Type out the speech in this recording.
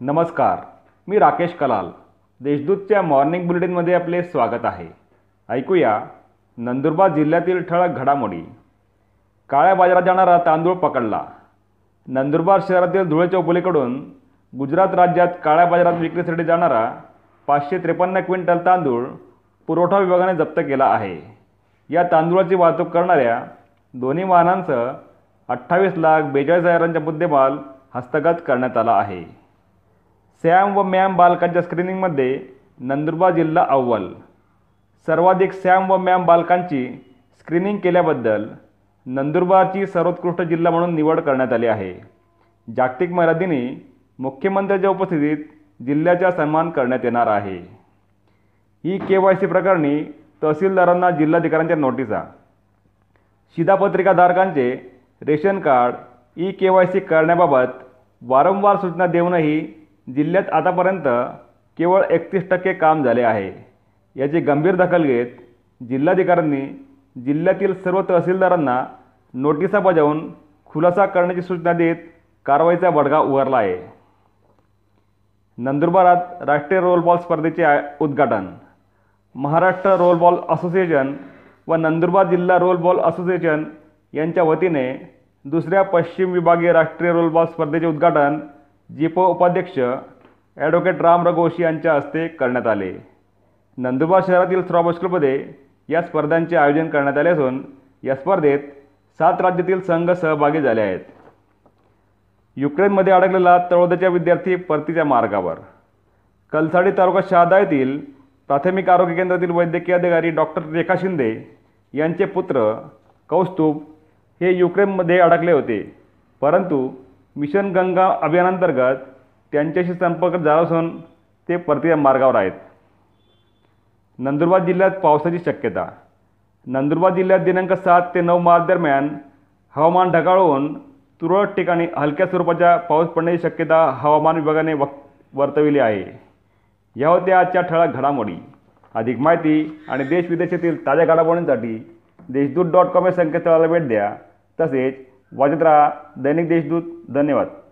नमस्कार मी राकेश कलाल. देशदूतच्या मॉर्निंग बुलेटिनमध्ये आपले स्वागत आहे. ऐकूया नंदुरबार जिल्ह्यातील ठळक घडामोडी. काळ्या बाजारात जाणारा तांदूळ पकडला. नंदुरबार शहरातील धुळे चौपलीकडून गुजरात राज्यात काळ्या बाजारात विक्रीसाठी जाणारा पाचशे त्रेपन्न क्विंटल तांदूळ पुरवठा विभागाने जप्त केला आहे. या तांदूळाची वाहतूक करणाऱ्या दोन्ही वाहनांसह अठ्ठावीस लाख बेचाळीस हजारांचा मुद्देमाल हस्तगत करण्यात आला आहे. सॅम व मॅम बालकांच्या स्क्रीनिंगमध्ये नंदुरबार जिल्हा अव्वल. सर्वाधिक सॅम व मॅम बालकांची स्क्रीनिंग केल्याबद्दल नंदुरबारची सर्वोत्कृष्ट जिल्हा म्हणून निवड करण्यात आली आहे. जागतिक महिला दिनी मुख्यमंत्र्यांच्या उपस्थितीत जिल्ह्याचा सन्मान करण्यात येणार आहे. ई के वाय सी प्रकरणी तहसीलदारांना जिल्हाधिकाऱ्यांच्या नोटिसा. शिधापत्रिकाधारकांचे ration card E K Y C करण्याबाबत वारंवार सूचना देऊनही जिल्ह्यात आतापर्यंत केवळ एकतीस टक्के काम झाले आहे. याची गंभीर दखल घेत जिल्हाधिकाऱ्यांनी जिल्ह्यातील सर्व तहसीलदारांना नोटिसा बजावून खुलासा करण्याची सूचना देत कारवाईचा बडगा उगारला आहे. नंदुरबारात राष्ट्रीय रोलबॉल स्पर्धेचे उद्घाटन. महाराष्ट्र रोलबॉल असोसिएशन व नंदुरबार जिल्हा रोलबॉल असोसिएशन यांच्या वतीने दुसऱ्या पश्चिम विभागीय राष्ट्रीय रोलबॉल स्पर्धेचे उद्घाटन जिप उपाध्यक्ष ॲडव्होकेट राम रघोशी यांच्या हस्ते करण्यात आले. नंदुरबार शहरातील स्ट्रॉ क्लबमध्ये या स्पर्धांचे आयोजन करण्यात आले असून या स्पर्धेत सात राज्यातील संघ सहभागी झाले आहेत. युक्रेनमध्ये अडकलेला तळोद्याच्या विद्यार्थी परतीच्या मार्गावर. कलसाडी तालुका शहादा येथील प्राथमिक आरोग्य केंद्रातील वैद्यकीय अधिकारी डॉक्टर रेखा शिंदे यांचे पुत्र कौस्तुभ हे युक्रेनमध्ये अडकले होते. परंतु मिशन गंगा अभियानांतर्गत त्यांच्याशी संपर्क झाला असून ते परतीच्या मार्गावर आहेत. नंदुरबार जिल्ह्यात पावसाची शक्यता. नंदुरबार जिल्ह्यात दिनांक सात ते नऊ मार्च दरम्यान हवामान ढगाळून तुरळक ठिकाणी हलक्या स्वरूपाच्या पाऊस पडण्याची शक्यता हवामान विभागाने वक वर्तविली आहे. या होत्या आजच्या ठळक घडामोडी. अधिक माहिती आणि देश विदेशातील ताज्या घडामोडींसाठी देशदूत डॉट कॉम या संकेतस्थळाला भेट द्या. तसेच वाजत राहा. दैनिक देशदूत धन्यवाद.